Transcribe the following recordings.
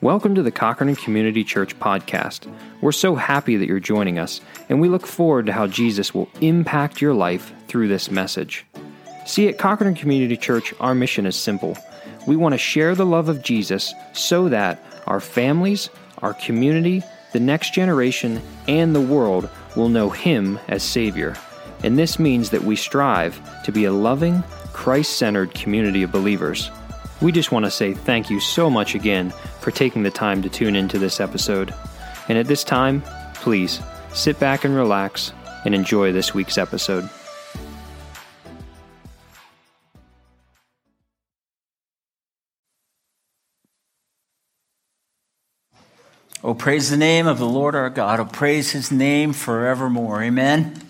Welcome to the Cochrane Community Church podcast. We're so happy that you're joining us, and we look forward to how Jesus will impact your life through this message. See, at Cochrane Community Church, our mission is simple. We want to share the love of Jesus so that our families, our community, the next generation, and the world will know Him as Savior. And this means that we strive to be a loving, Christ centered community of believers. We just want to say thank you so much again for taking the time to tune into this episode. And at this time, please sit back and relax and enjoy this week's episode. Oh, praise the name of the Lord our God. Oh, praise his name forevermore. Amen.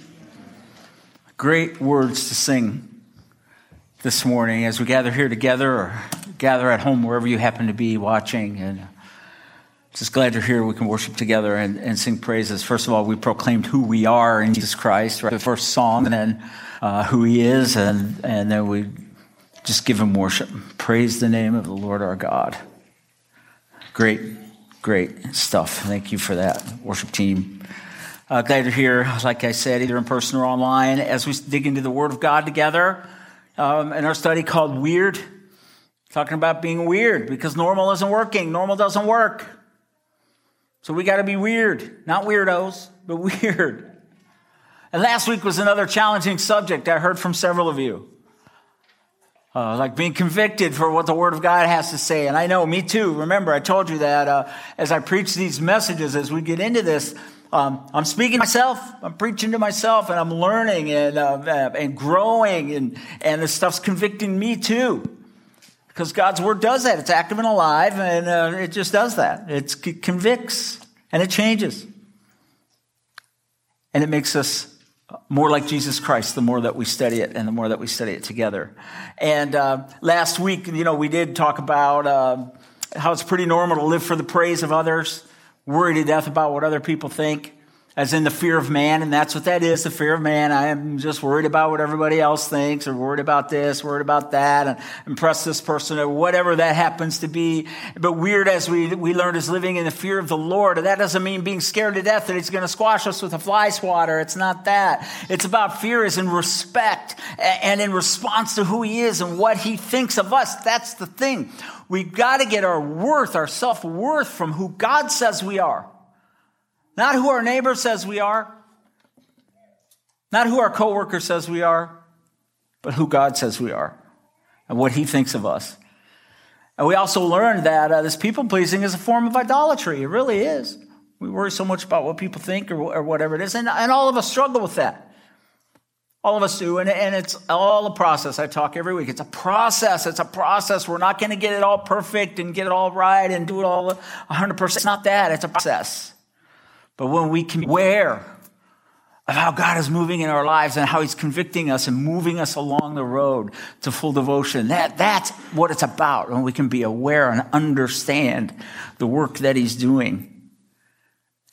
Great words to sing this morning as we gather here together gather at home, wherever you happen to be watching. And just glad you're here. We can worship together and, and sing praises. First of all, we proclaimed who we are in Jesus Christ, right? The first song, and then uh, who he is, and, and then we just give him worship. Praise the name of the Lord our God. Great, great stuff. Thank you for that, worship team. Uh, glad you're here, like I said, either in person or online, as we dig into the Word of God together um, in our study called Weird. Talking about being weird because normal isn't working. Normal doesn't work. So we got to be weird. Not weirdos, but weird. And last week was another challenging subject I heard from several of you. Uh, like being convicted for what the Word of God has to say. And I know, me too. Remember, I told you that uh, as I preach these messages, as we get into this, um, I'm speaking to myself. I'm preaching to myself, and I'm learning and uh, and growing, and and this stuff's convicting me too, because God's word does that. It's active and alive, and uh, it just does that. It convicts and it changes, and it makes us more like Jesus Christ the more that we study it and the more that we study it together. And uh, last week, you know, we did talk about uh, how it's pretty normal to live for the praise of others worry to death about what other people think, as in the fear of man, and that's what that is, the fear of man. I am just worried about what everybody else thinks, or worried about this, worried about that, and impress this person, or whatever that happens to be. But weird as we, we learned is living in the fear of the Lord. And that doesn't mean being scared to death that he's going to squash us with a fly swatter. It's not that. It's about fear is in respect and in response to who he is and what he thinks of us. That's the thing. We've got to get our worth, our self worth from who God says we are. Not who our neighbor says we are. Not who our coworker says we are, but who God says we are and what he thinks of us. And we also learned that uh, this people pleasing is a form of idolatry. It really is. We worry so much about what people think or, or whatever it is. And, and all of us struggle with that. All of us do, and, and it's all a process. I talk every week. It's a process. It's a process. We're not going to get it all perfect and get it all right and do it all 100%. It's not that. It's a process. But when we can be aware of how God is moving in our lives and how He's convicting us and moving us along the road to full devotion, that, that's what it's about. When we can be aware and understand the work that He's doing.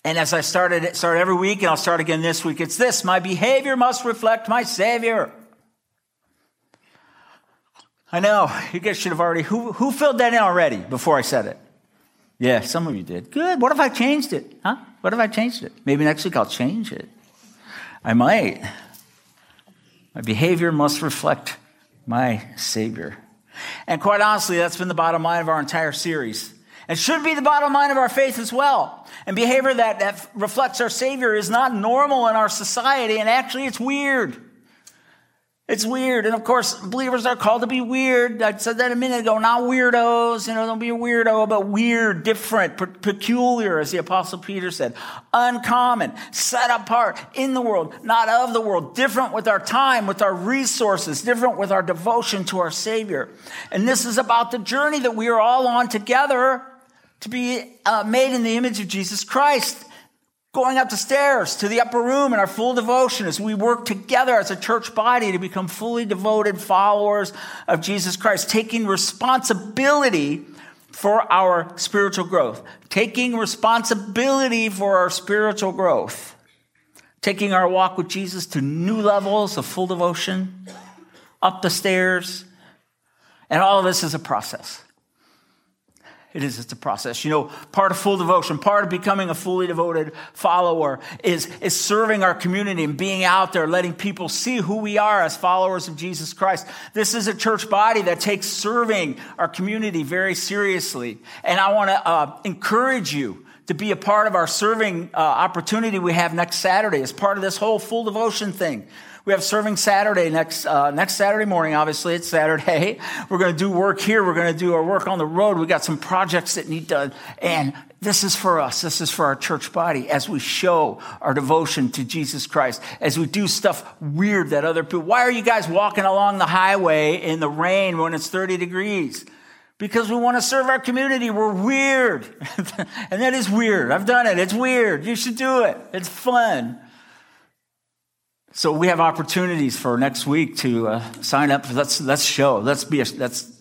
And as I started, start every week, and I'll start again this week, it's this my behavior must reflect my Savior. I know, you guys should have already, who, who filled that in already before I said it? Yeah, some of you did. Good. What if I changed it? Huh? What if I changed it? Maybe next week I'll change it. I might. My behavior must reflect my Savior. And quite honestly, that's been the bottom line of our entire series. It should be the bottom line of our faith as well. And behavior that, that reflects our Savior is not normal in our society, and actually it's weird. It's weird. And of course, believers are called to be weird. I said that a minute ago. Not weirdos. You know, don't be a weirdo, but weird, different, pe- peculiar, as the apostle Peter said. Uncommon, set apart in the world, not of the world. Different with our time, with our resources, different with our devotion to our Savior. And this is about the journey that we are all on together to be uh, made in the image of Jesus Christ. Going up the stairs to the upper room in our full devotion as we work together as a church body to become fully devoted followers of Jesus Christ, taking responsibility for our spiritual growth, taking responsibility for our spiritual growth, taking our walk with Jesus to new levels of full devotion, up the stairs. And all of this is a process. It is. It's a process. You know, part of full devotion, part of becoming a fully devoted follower is, is serving our community and being out there, letting people see who we are as followers of Jesus Christ. This is a church body that takes serving our community very seriously. And I want to uh, encourage you to be a part of our serving uh, opportunity we have next Saturday as part of this whole full devotion thing. We have serving Saturday next uh, next Saturday morning. Obviously, it's Saturday. We're going to do work here. We're going to do our work on the road. We got some projects that need done, and this is for us. This is for our church body as we show our devotion to Jesus Christ. As we do stuff weird that other people. Why are you guys walking along the highway in the rain when it's 30 degrees? Because we want to serve our community. We're weird. and that is weird. I've done it. It's weird. You should do it. It's fun. So we have opportunities for next week to uh, sign up. Let's let's show. Let's be. A, let's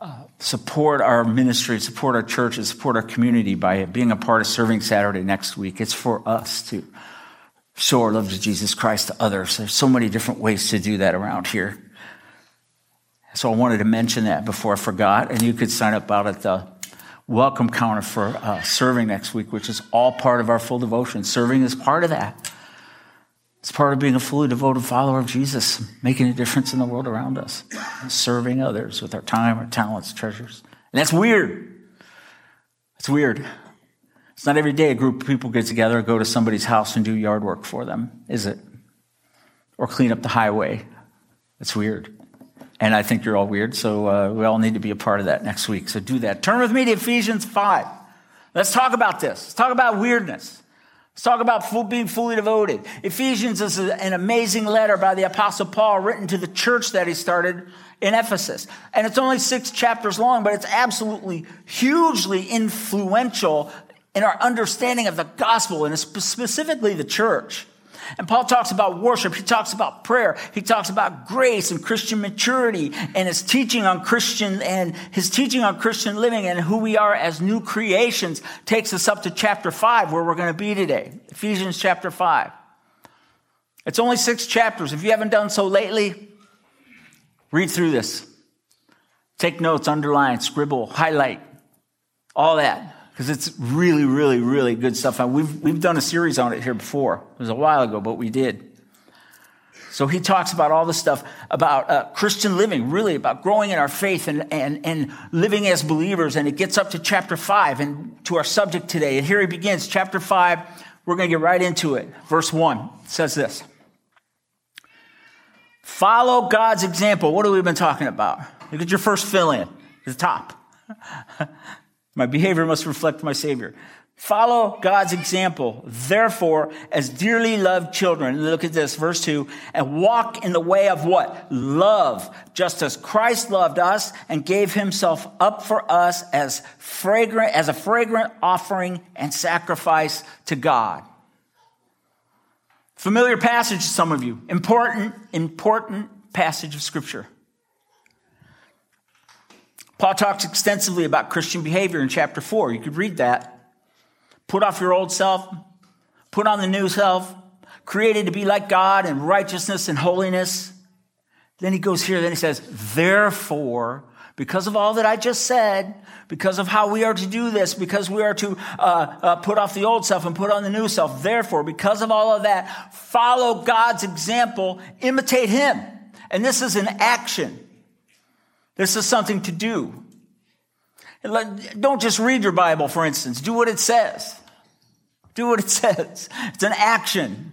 uh, support our ministry, support our churches, support our community by being a part of Serving Saturday next week. It's for us to show our love to Jesus Christ to others. There's so many different ways to do that around here. So I wanted to mention that before I forgot. And you could sign up out at the welcome counter for uh, serving next week, which is all part of our full devotion. Serving is part of that. It's part of being a fully devoted follower of Jesus, making a difference in the world around us, serving others with our time, our talents, treasures. And that's weird. It's weird. It's not every day a group of people get together, go to somebody's house and do yard work for them, is it? Or clean up the highway. It's weird. And I think you're all weird, so uh, we all need to be a part of that next week. So do that. Turn with me to Ephesians 5. Let's talk about this. Let's talk about weirdness. Let's talk about being fully devoted. Ephesians is an amazing letter by the Apostle Paul written to the church that he started in Ephesus. And it's only six chapters long, but it's absolutely hugely influential in our understanding of the gospel and specifically the church. And Paul talks about worship. He talks about prayer. He talks about grace and Christian maturity and his teaching on Christian and his teaching on Christian living and who we are as new creations takes us up to chapter five where we're going to be today. Ephesians chapter five. It's only six chapters. If you haven't done so lately, read through this. Take notes, underline, scribble, highlight, all that because it's really, really, really good stuff. And we've, we've done a series on it here before. It was a while ago, but we did. So he talks about all the stuff about uh, Christian living, really about growing in our faith and, and, and living as believers. And it gets up to chapter five and to our subject today. And here he begins, chapter five. We're going to get right into it. Verse one says this. Follow God's example. What have we been talking about? Look at your first fill in, the top. My behavior must reflect my Savior. Follow God's example, therefore, as dearly loved children. Look at this, verse 2 and walk in the way of what? Love, just as Christ loved us and gave himself up for us as fragrant, as a fragrant offering and sacrifice to God. Familiar passage to some of you. Important, important passage of Scripture. Paul talks extensively about Christian behavior in chapter 4. You could read that. Put off your old self, put on the new self, created to be like God in righteousness and holiness. Then he goes here, then he says, Therefore, because of all that I just said, because of how we are to do this, because we are to uh, uh, put off the old self and put on the new self. Therefore, because of all of that, follow God's example, imitate Him. And this is an action. This is something to do. Don't just read your Bible, for instance. Do what it says. Do what it says. It's an action.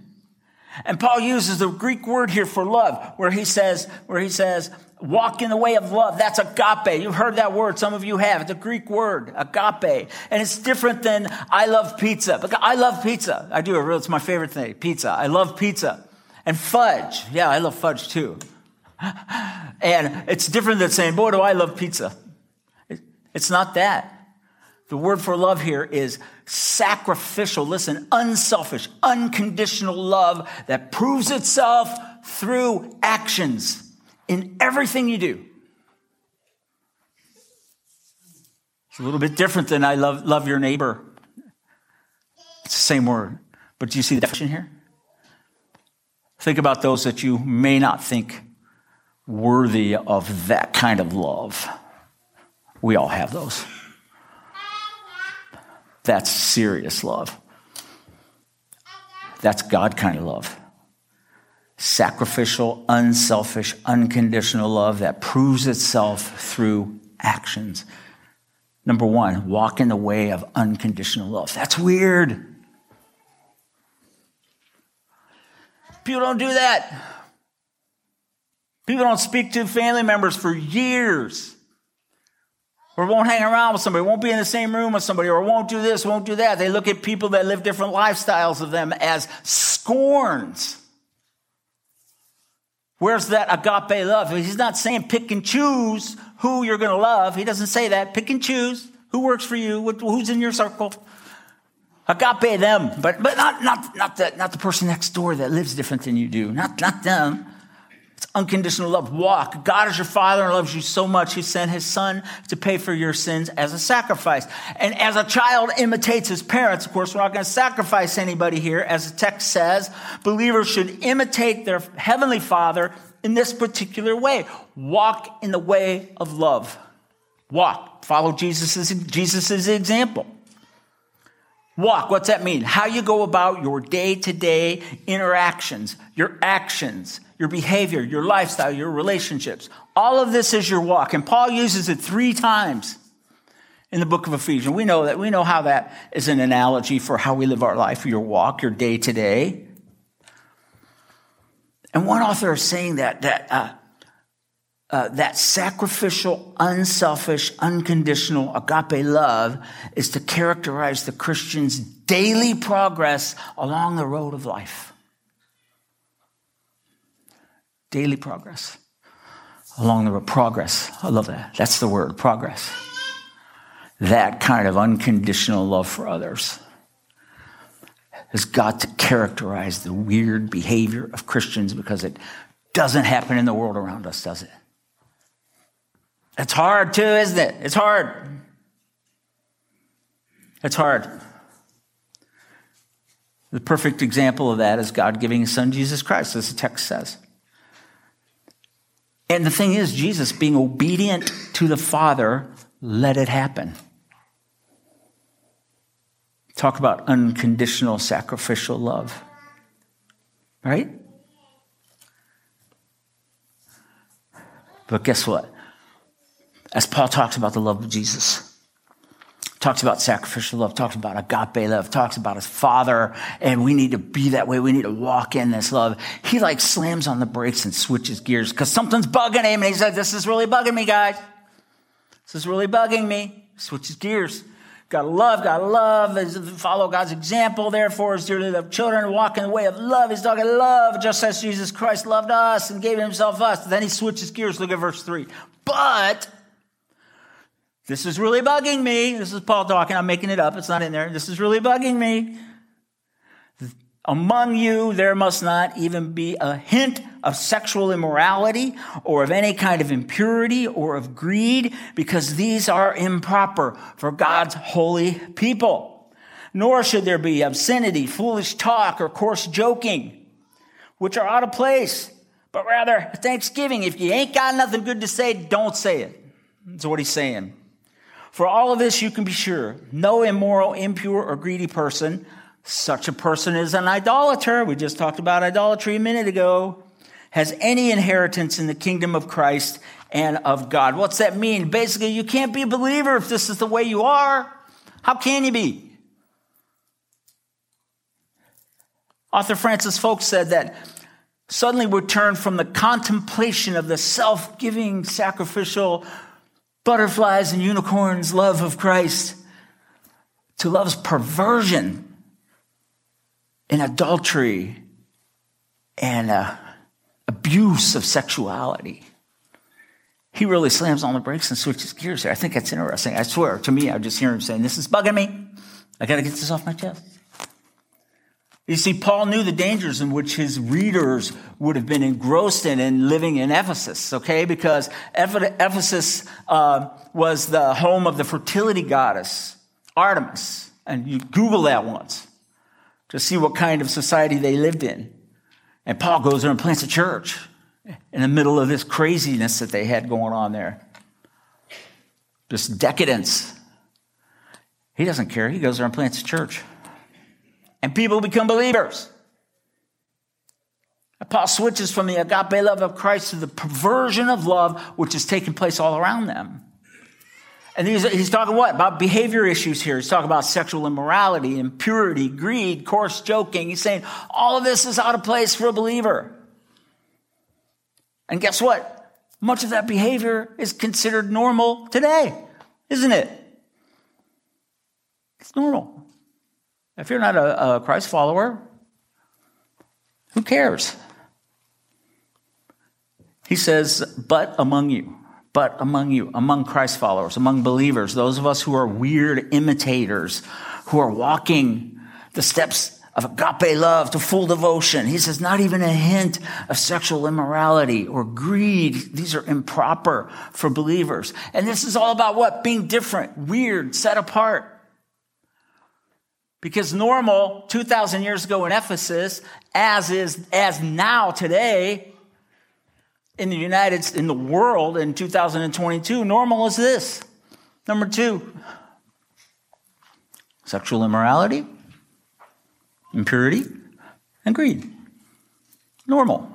And Paul uses the Greek word here for love, where he says, where he says, walk in the way of love. That's agape. You've heard that word. Some of you have. It's a Greek word, agape. And it's different than I love pizza. I love pizza. I do. It's my favorite thing. Pizza. I love pizza. And fudge. Yeah, I love fudge too. And it's different than saying, boy, do I love pizza. It's not that. The word for love here is sacrificial. Listen, unselfish, unconditional love that proves itself through actions in everything you do. It's a little bit different than I love, love your neighbor. It's the same word. But do you see the definition here? Think about those that you may not think worthy of that kind of love. We all have those. That's serious love. That's God kind of love. Sacrificial, unselfish, unconditional love that proves itself through actions. Number one, walk in the way of unconditional love. That's weird. People don't do that. People don't speak to family members for years. Or won't hang around with somebody, won't be in the same room with somebody, or won't do this, won't do that. They look at people that live different lifestyles of them as scorns. Where's that agape love? He's not saying pick and choose who you're going to love. He doesn't say that. Pick and choose who works for you, who's in your circle. Agape them, but, but not, not, not, the, not the person next door that lives different than you do. Not, not them. It's unconditional love. Walk. God is your father and loves you so much. He sent his son to pay for your sins as a sacrifice. And as a child imitates his parents, of course, we're not going to sacrifice anybody here. As the text says, believers should imitate their heavenly father in this particular way. Walk in the way of love. Walk. Follow Jesus' Jesus's example. Walk, what's that mean? How you go about your day to day interactions, your actions, your behavior, your lifestyle, your relationships. All of this is your walk. And Paul uses it three times in the book of Ephesians. We know that. We know how that is an analogy for how we live our life, your walk, your day to day. And one author is saying that, that uh, uh, that sacrificial, unselfish, unconditional agape love is to characterize the Christian's daily progress along the road of life. Daily progress. Along the road, progress. I love that. That's the word, progress. That kind of unconditional love for others has got to characterize the weird behavior of Christians because it doesn't happen in the world around us, does it? It's hard too, isn't it? It's hard. It's hard. The perfect example of that is God giving his son Jesus Christ, as the text says. And the thing is, Jesus, being obedient to the Father, let it happen. Talk about unconditional sacrificial love. Right? But guess what? As Paul talks about the love of Jesus. Talks about sacrificial love, talks about agape love, talks about his father, and we need to be that way. We need to walk in this love. He like slams on the brakes and switches gears because something's bugging him. And he says, This is really bugging me, guys. This is really bugging me. Switches gears. Gotta love, gotta love, follow God's example, therefore, as dearly loved children, walk in the way of love. He's talking love, just as Jesus Christ loved us and gave himself us. Then he switches gears. Look at verse 3. But this is really bugging me. This is Paul talking. I'm making it up. It's not in there. This is really bugging me. Among you, there must not even be a hint of sexual immorality or of any kind of impurity or of greed, because these are improper for God's holy people. Nor should there be obscenity, foolish talk, or coarse joking, which are out of place, but rather thanksgiving. If you ain't got nothing good to say, don't say it. That's what he's saying. For all of this, you can be sure no immoral, impure, or greedy person, such a person is an idolater. We just talked about idolatry a minute ago, has any inheritance in the kingdom of Christ and of God. What's that mean? Basically, you can't be a believer if this is the way you are. How can you be? Author Francis Foulkes said that suddenly we turn from the contemplation of the self giving, sacrificial, butterflies and unicorns love of Christ to love's perversion and adultery and uh, abuse of sexuality. He really slams on the brakes and switches gears there. I think that's interesting. I swear, to me, I just hear him saying, This is bugging me. I got to get this off my chest. You see, Paul knew the dangers in which his readers would have been engrossed in in living in Ephesus, okay? Because Ephesus uh, was the home of the fertility goddess, Artemis. And you Google that once to see what kind of society they lived in. And Paul goes there and plants a church in the middle of this craziness that they had going on there. this decadence. He doesn't care. He goes there and plants a church. And people become believers. Paul switches from the agape love of Christ to the perversion of love, which is taking place all around them. And he's, he's talking what? About behavior issues here. He's talking about sexual immorality, impurity, greed, coarse joking. He's saying all of this is out of place for a believer. And guess what? Much of that behavior is considered normal today, isn't it? It's normal. If you're not a, a Christ follower, who cares? He says, but among you, but among you, among Christ followers, among believers, those of us who are weird imitators, who are walking the steps of agape love to full devotion. He says, not even a hint of sexual immorality or greed. These are improper for believers. And this is all about what? Being different, weird, set apart. Because normal 2,000 years ago in Ephesus, as is, as now today, in the United in the world in 2022, normal is this. Number two, sexual immorality, impurity, and greed. Normal.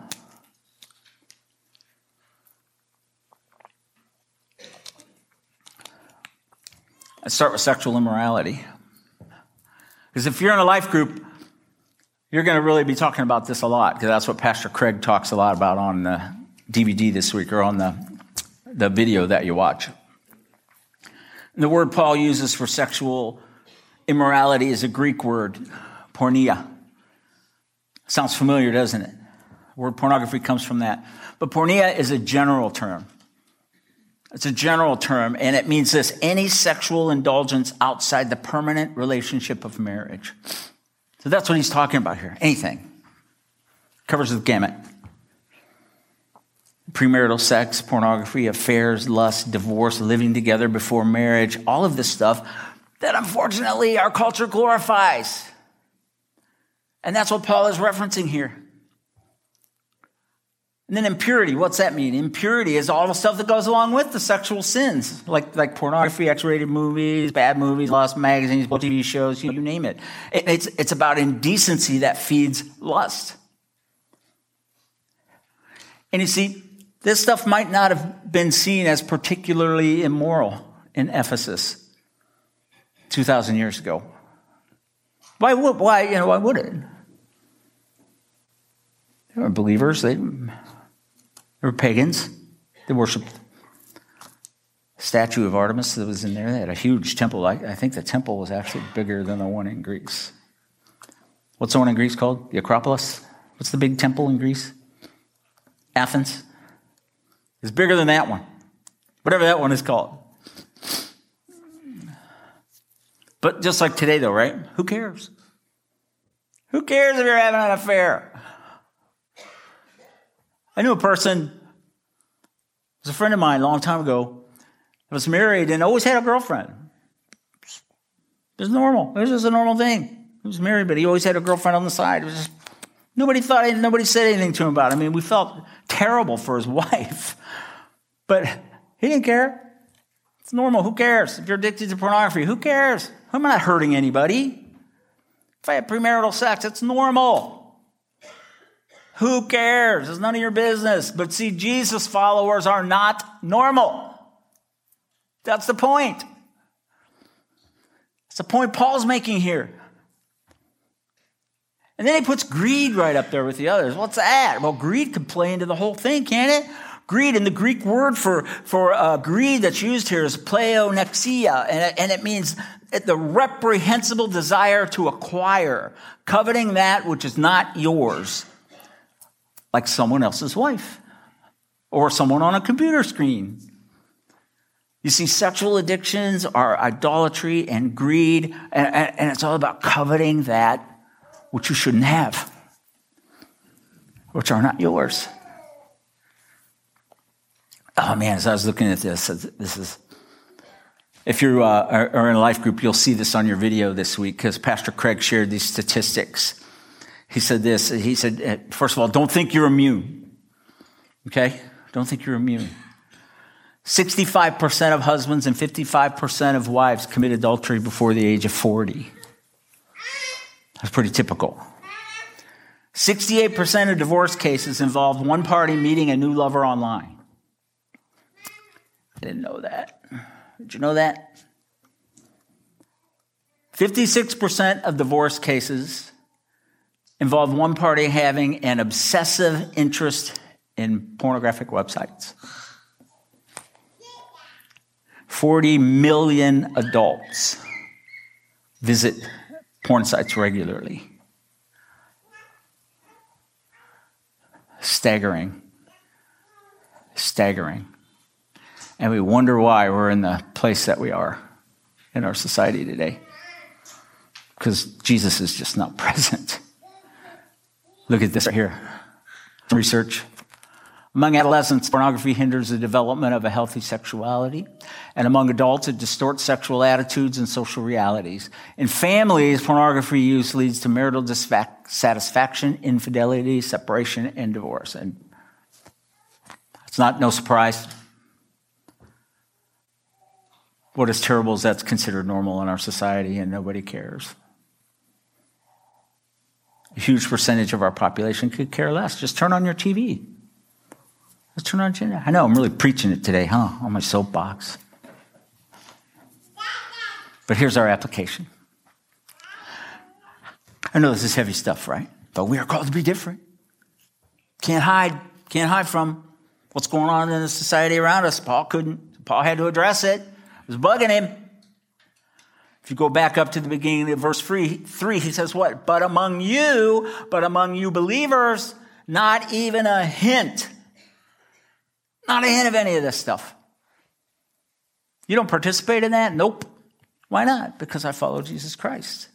Let's start with sexual immorality. Because if you're in a life group, you're going to really be talking about this a lot, because that's what Pastor Craig talks a lot about on the DVD this week or on the, the video that you watch. The word Paul uses for sexual immorality is a Greek word, porneia. Sounds familiar, doesn't it? The word pornography comes from that. But porneia is a general term. It's a general term, and it means this any sexual indulgence outside the permanent relationship of marriage. So that's what he's talking about here. Anything. Covers the gamut premarital sex, pornography, affairs, lust, divorce, living together before marriage, all of this stuff that unfortunately our culture glorifies. And that's what Paul is referencing here. And then impurity, what's that mean? Impurity is all the stuff that goes along with the sexual sins, like, like pornography, X-rated movies, bad movies, lost magazines, TV shows, you, you name it. it. It's, it's about indecency that feeds lust. And you see, this stuff might not have been seen as particularly immoral in Ephesus 2,000 years ago. Why would, why, you know, why would it? They were believers. They, they were pagans. They worshiped statue of Artemis that was in there. They had a huge temple. I, I, think the temple was actually bigger than the one in Greece. What's the one in Greece called? The Acropolis? What's the big temple in Greece? Athens? is bigger than that one, whatever that one is called. But just like today, though, right? Who cares? Who cares if you're having an affair? I knew a person, it was a friend of mine a long time ago, that was married and always had a girlfriend. It was normal. It was just a normal thing. He was married, but he always had a girlfriend on the side. It was just, nobody thought, nobody said anything to him about it. I mean, we felt terrible for his wife. But he didn't care. It's normal. Who cares? If you're addicted to pornography, who cares? I'm not hurting anybody. If I have premarital sex, it's normal. Who cares? It's none of your business. But see, Jesus followers are not normal. That's the point. That's the point Paul's making here. And then he puts greed right up there with the others. What's that? Well, greed can play into the whole thing, can't it? Greed, and the Greek word for, for uh, greed that's used here is pleonexia, and it, and it means the reprehensible desire to acquire, coveting that which is not yours, like someone else's wife or someone on a computer screen. You see, sexual addictions are idolatry and greed, and, and, it's all about coveting that which you shouldn't have, which are not yours. Oh man, as I was looking at this, this is, if you uh, are in a life group, you'll see this on your video this week because Pastor Craig shared these statistics. He said this, he said, uh, first of all, don't think you're immune. Okay? Don't think you're immune. 65% of husbands and 55% of wives commit adultery before the age of 40. That's pretty typical. 68% of divorce cases involve one party meeting a new lover online. I didn't know that. Did you know that? 56% of divorce cases involve one party having an obsessive interest in pornographic websites. 40 million adults visit porn sites regularly. Staggering. Staggering. And we wonder why we're in the place that we are in our society today. Because Jesus is just not present. Look at this right here. Research. Among adolescents, pornography hinders the development of a healthy sexuality. And among adults, it distorts sexual attitudes and social realities. In families, pornography use leads to marital dissatisfaction, infidelity, separation, and divorce. And it's not no surprise. What is terrible is that's considered normal in our society and nobody cares. A huge percentage of our population could care less. Just turn on your TV. Let's turn on your I know I'm really preaching it today, huh? On my soapbox. But here's our application. I know this is heavy stuff, right? But we are called to be different. Can't hide, can't hide from what's going on in the society around us. Paul couldn't, Paul had to address it. It was bugging him. If you go back up to the beginning of verse three, three, he says what? But among you, but among you believers, not even a hint. Not a hint of any of this stuff. You don't participate in that? Nope. Why not? Because I follow Jesus Christ.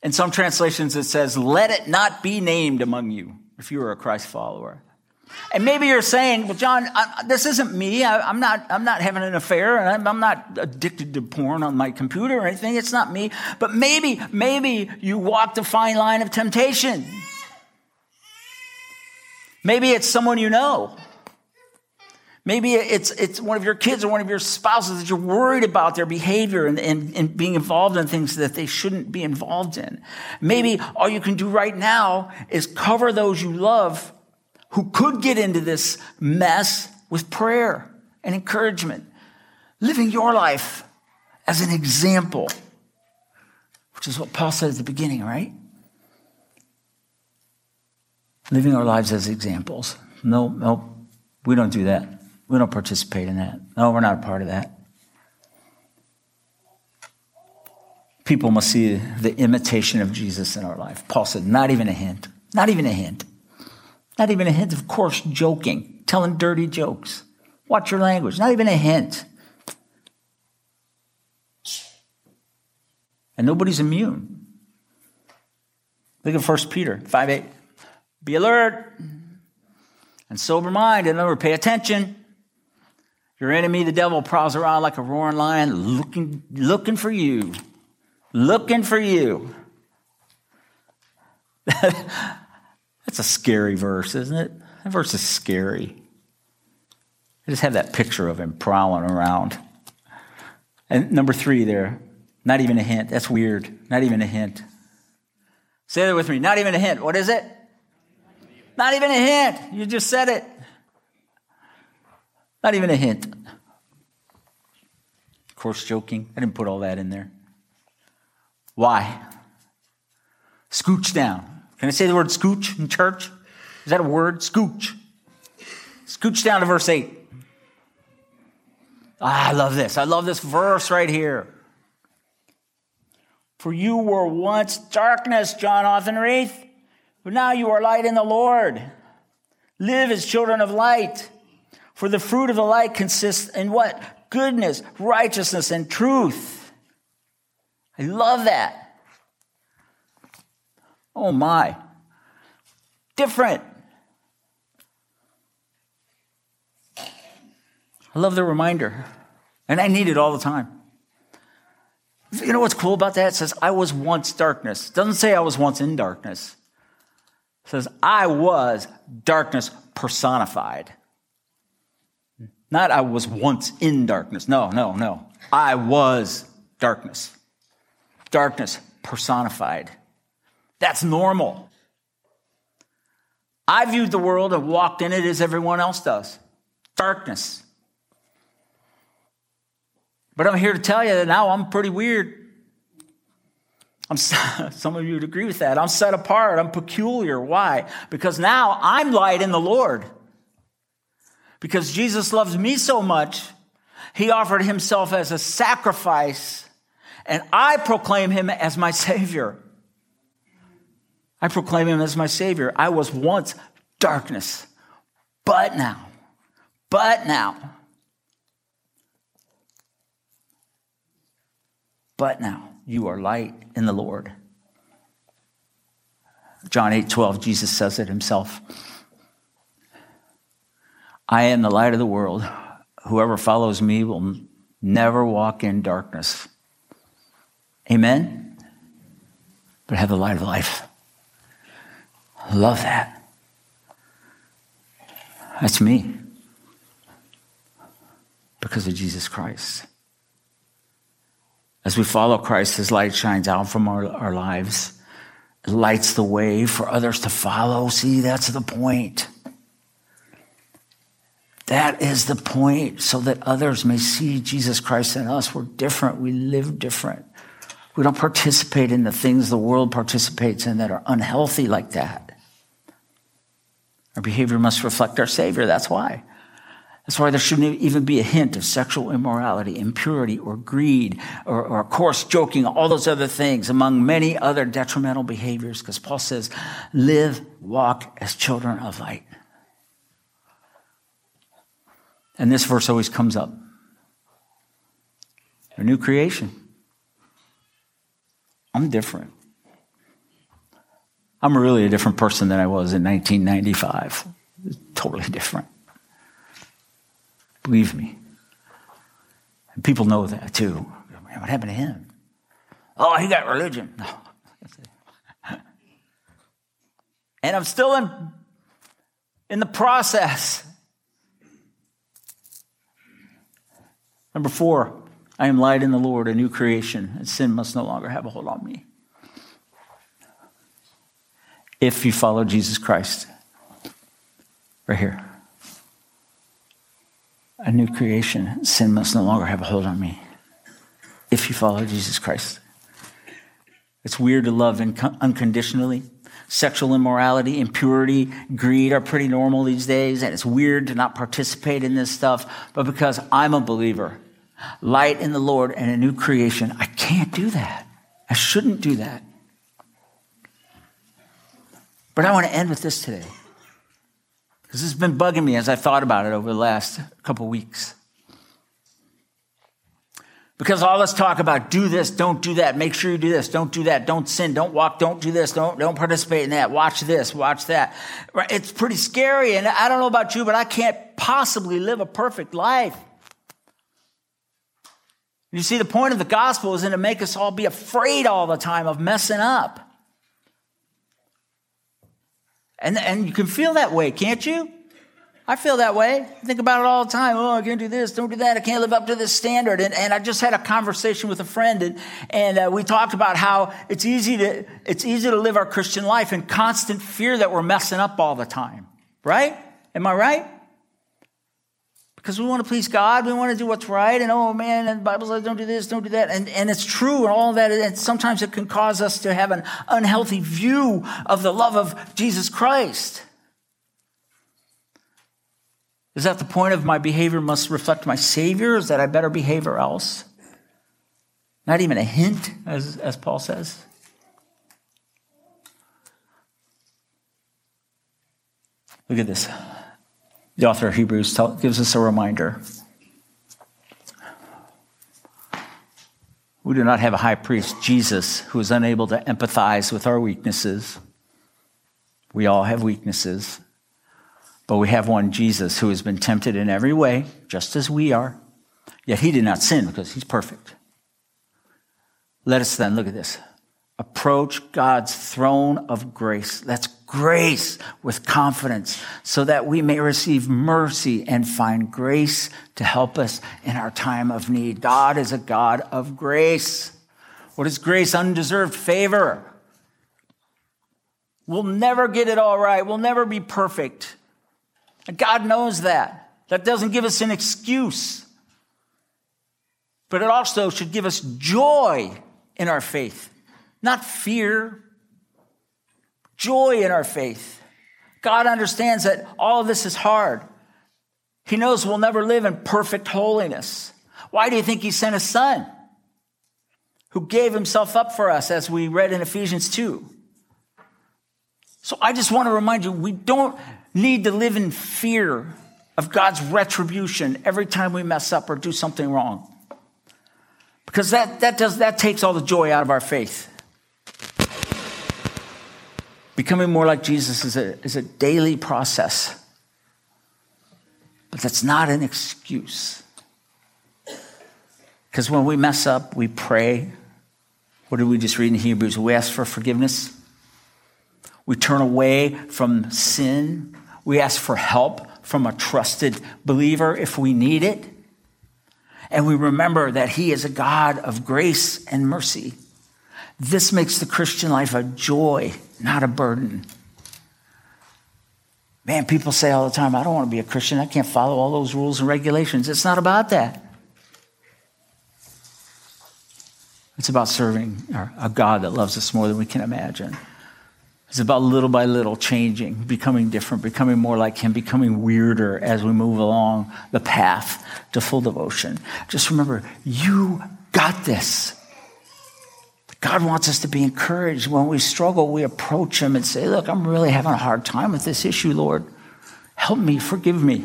In some translations, it says, let it not be named among you if you are a Christ follower. And maybe you're saying, well, John, I, this isn't me. I, am not, I'm not having an affair and I'm, I'm not addicted to porn on my computer or anything. It's not me. But maybe, maybe you walk the fine line of temptation. Maybe it's someone you know. Maybe it's, it's one of your kids or one of your spouses that you're worried about their behavior and, and, and, being involved in things that they shouldn't be involved in. Maybe all you can do right now is cover those you love who could get into this mess with prayer and encouragement, living your life as an example, which is what Paul said at the beginning, right? Living our lives as examples. No, no, we don't do that. We don't participate in that. No, we're not a part of that. People must see the imitation of Jesus in our life. Paul said, not even a hint. Not even a hint. Not even a hint of coarse joking, telling dirty jokes. Watch your language. Not even a hint. And nobody's immune. Look at 1 Peter 5 8. Be alert and sober minded. In other pay attention. Your enemy, the devil, prowls around like a roaring lion looking, looking for you. Looking for you. That's a scary verse, isn't it? That verse is scary. I just have that picture of him prowling around. And number three there, not even a hint. That's weird. Not even a hint. Say that with me. Not even a hint. What is it? Not even a hint. You just said it. Not even a hint. Of course, joking. I didn't put all that in there. Why? Scooch down. Can I say the word scooch in church? Is that a word? Scooch. Scooch down to verse 8. Ah, I love this. I love this verse right here. For you were once darkness, John Auchenreith, but now you are light in the Lord. Live as children of light. For the fruit of the light consists in what? Goodness, righteousness, and truth. I love that. Oh my. Different. I love the reminder. And I need it all the time. You know what's cool about that? It says, I was once darkness. It doesn't say I was once in darkness. It says, I was darkness personified. Not I was once in darkness. No, no, no. I was darkness. Darkness personified. That's normal. I viewed the world and walked in it as everyone else does darkness. But I'm here to tell you that now I'm pretty weird. I'm, some of you would agree with that. I'm set apart. I'm peculiar. Why? Because now I'm light in the Lord. Because Jesus loves me so much, he offered himself as a sacrifice, and I proclaim him as my Savior. I proclaim him as my Savior. I was once darkness, but now, but now, but now you are light in the Lord. John 8 12, Jesus says it himself. I am the light of the world. Whoever follows me will never walk in darkness. Amen? But have the light of life. Love that. That's me. Because of Jesus Christ. As we follow Christ, his light shines out from our, our lives. It lights the way for others to follow. See, that's the point. That is the point, so that others may see Jesus Christ in us. We're different. We live different. We don't participate in the things the world participates in that are unhealthy like that. Our behavior must reflect our Savior. That's why. That's why there shouldn't even be a hint of sexual immorality, impurity, or greed, or, or coarse joking, all those other things, among many other detrimental behaviors, because Paul says, live, walk as children of light. And this verse always comes up. A new creation. I'm different. I'm really a different person than I was in 1995. Totally different. Believe me. And people know that too. what happened to him? Oh, he got religion. And I'm still in, in the process. Number four, I am light in the Lord, a new creation, and sin must no longer have a hold on me. If you follow Jesus Christ, right here, a new creation, sin must no longer have a hold on me. If you follow Jesus Christ, it's weird to love unconditionally. Sexual immorality, impurity, greed are pretty normal these days, and it's weird to not participate in this stuff. But because I'm a believer, light in the Lord and a new creation. I can't do that. I shouldn't do that. But I want to end with this today. Because this has been bugging me as I thought about it over the last couple weeks. Because all this talk about do this, don't do that, make sure you do this, don't do that, don't sin, don't walk, don't do this, don't, don't participate in that, watch this, watch that. It's pretty scary. And I don't know about you, but I can't possibly live a perfect life. You see, the point of the gospel isn't to make us all be afraid all the time of messing up. And, and you can feel that way, can't you? I feel that way. I think about it all the time. Oh, I can't do this, don't do that. I can't live up to this standard. And, and I just had a conversation with a friend, and, and uh, we talked about how it's easy to it's easy to live our Christian life in constant fear that we're messing up all the time. Right? Am I right? Because we want to please God, we want to do what's right, and oh man, and the Bible says don't do this, don't do that, and, and it's true and all that, and sometimes it can cause us to have an unhealthy view of the love of Jesus Christ. Is that the point of my behavior must reflect my Savior? Is that I better behave or else? Not even a hint, as, as Paul says. Look at this the author of Hebrews tell, gives us a reminder. We do not have a high priest, Jesus, who is unable to empathize with our weaknesses. We all have weaknesses. But we have one, Jesus, who has been tempted in every way, just as we are. Yet he did not sin because he's perfect. Let us then, look at this, approach God's throne of grace. That's grace with confidence so that we may receive mercy and find grace to help us in our time of need. God is a God of grace. What is grace? Undeserved favor. We'll never get it all right. We'll never be perfect. And God knows that. That doesn't give us an excuse. But it also should give us joy in our faith, not fear. Joy in our faith. God understands that all of this is hard. He knows we'll never live in perfect holiness. Why do you think He sent His Son, who gave Himself up for us, as we read in Ephesians 2? So I just want to remind you we don't need to live in fear of God's retribution every time we mess up or do something wrong. Because that, that, does, that takes all the joy out of our faith. Becoming more like Jesus is a, is a daily process, but that's not an excuse. Because when we mess up, we pray. What did we just read in Hebrews? We ask for forgiveness. We turn away from sin. We ask for help from a trusted believer if we need it. And we remember that He is a God of grace and mercy. This makes the Christian life a joy, not a burden. Man, people say all the time, I don't want to be a Christian. I can't follow all those rules and regulations. It's not about that. It's about serving a God that loves us more than we can imagine. It's about little by little changing, becoming different, becoming more like Him, becoming weirder as we move along the path to full devotion. Just remember, you got this. God wants us to be encouraged. When we struggle, we approach Him and say, Look, I'm really having a hard time with this issue, Lord. Help me, forgive me.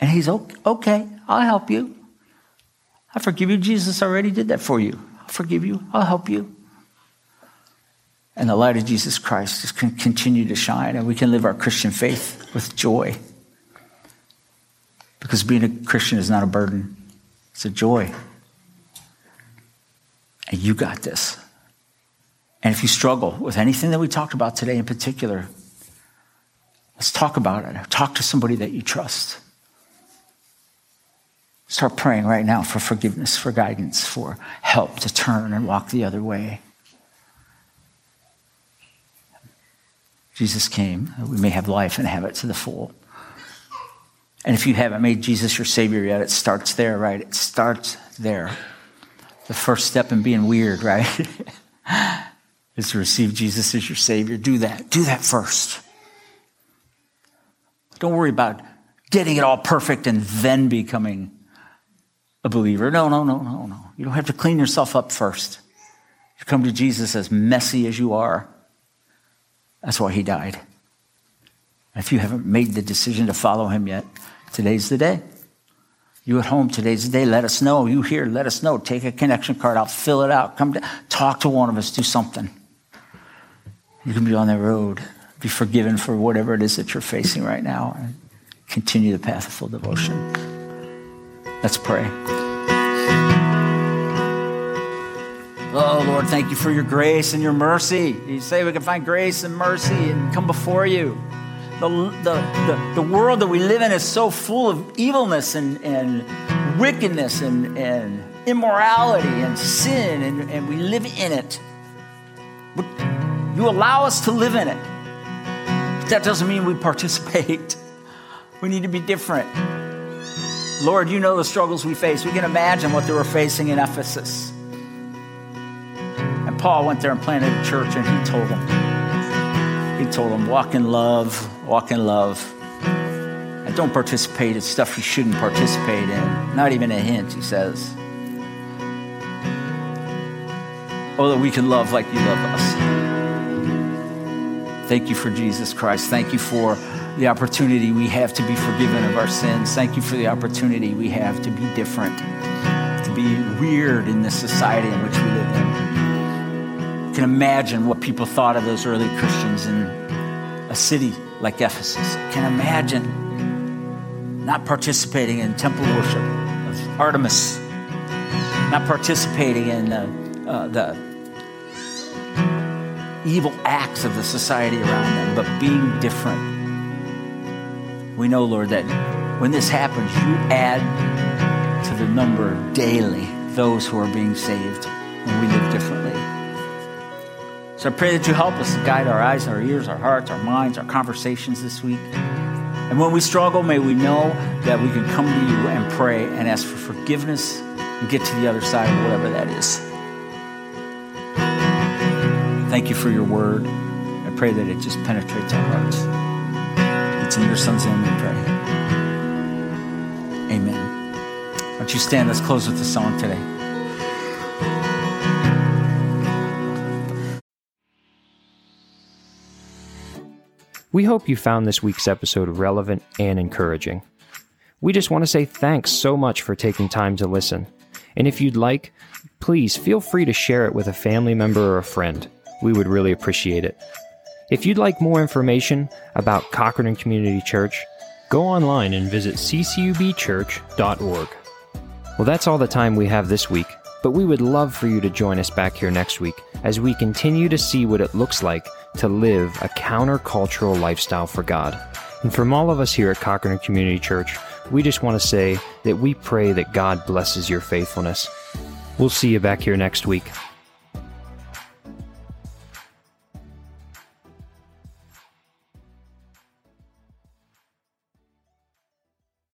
And He's okay, I'll help you. I forgive you. Jesus already did that for you. I'll forgive you, I'll help you and the light of Jesus Christ just can continue to shine, and we can live our Christian faith with joy. Because being a Christian is not a burden, it's a joy. And you got this. And if you struggle with anything that we talked about today in particular, let's talk about it. Talk to somebody that you trust. Start praying right now for forgiveness, for guidance, for help to turn and walk the other way. Jesus came that we may have life and have it to the full. And if you haven't made Jesus your Savior yet, it starts there, right? It starts there. The first step in being weird, right? is to receive Jesus as your Savior. Do that. Do that first. Don't worry about getting it all perfect and then becoming a believer. No, no, no, no, no. You don't have to clean yourself up first. You come to Jesus as messy as you are that's why he died. If you haven't made the decision to follow him yet, today's the day. You at home, today's the day. Let us know. You here, let us know. Take a connection card out, fill it out. Come to, talk to one of us, do something. You can be on the road, be forgiven for whatever it is that you're facing right now, and continue the path of full devotion. Let's pray. Oh, Lord, thank you for your grace and your mercy. You say we can find grace and mercy and come before you. The, the, the, the world that we live in is so full of evilness and, and wickedness and, and immorality and sin, and, and we live in it. But you allow us to live in it. But that doesn't mean we participate. We need to be different. Lord, you know the struggles we face. We can imagine what they were facing in Ephesus. And Paul went there and planted a church, and he told them, he told them, walk in love, walk in love, and don't participate in stuff you shouldn't participate in. Not even a hint, he says. Oh, that we can love like you love us. Thank you for Jesus Christ. Thank you for the opportunity we have to be forgiven of our sins. Thank you for the opportunity we have to be different, to be weird in this society in which we live in can imagine what people thought of those early Christians in a city like Ephesus. Can imagine not participating in temple worship of Artemis, not participating in uh, uh, the evil acts of the society around them, but being different. We know, Lord, that when this happens, you add to the number daily those who are being saved when we live differently. So I pray that you help us guide our eyes, our ears, our hearts, our minds, our conversations this week. And when we struggle, may we know that we can come to you and pray and ask for forgiveness and get to the other side of whatever that is. Thank you for your word. I pray that it just penetrates our hearts. It's in your son's name we pray. Amen. Why don't you stand? Let's close with the song today. We hope you found this week's episode relevant and encouraging. We just want to say thanks so much for taking time to listen. And if you'd like, please feel free to share it with a family member or a friend. We would really appreciate it. If you'd like more information about Cochrane Community Church, go online and visit ccubchurch.org. Well, that's all the time we have this week, but we would love for you to join us back here next week as we continue to see what it looks like to live a countercultural lifestyle for God. And from all of us here at Cochrane Community Church, we just want to say that we pray that God blesses your faithfulness. We'll see you back here next week.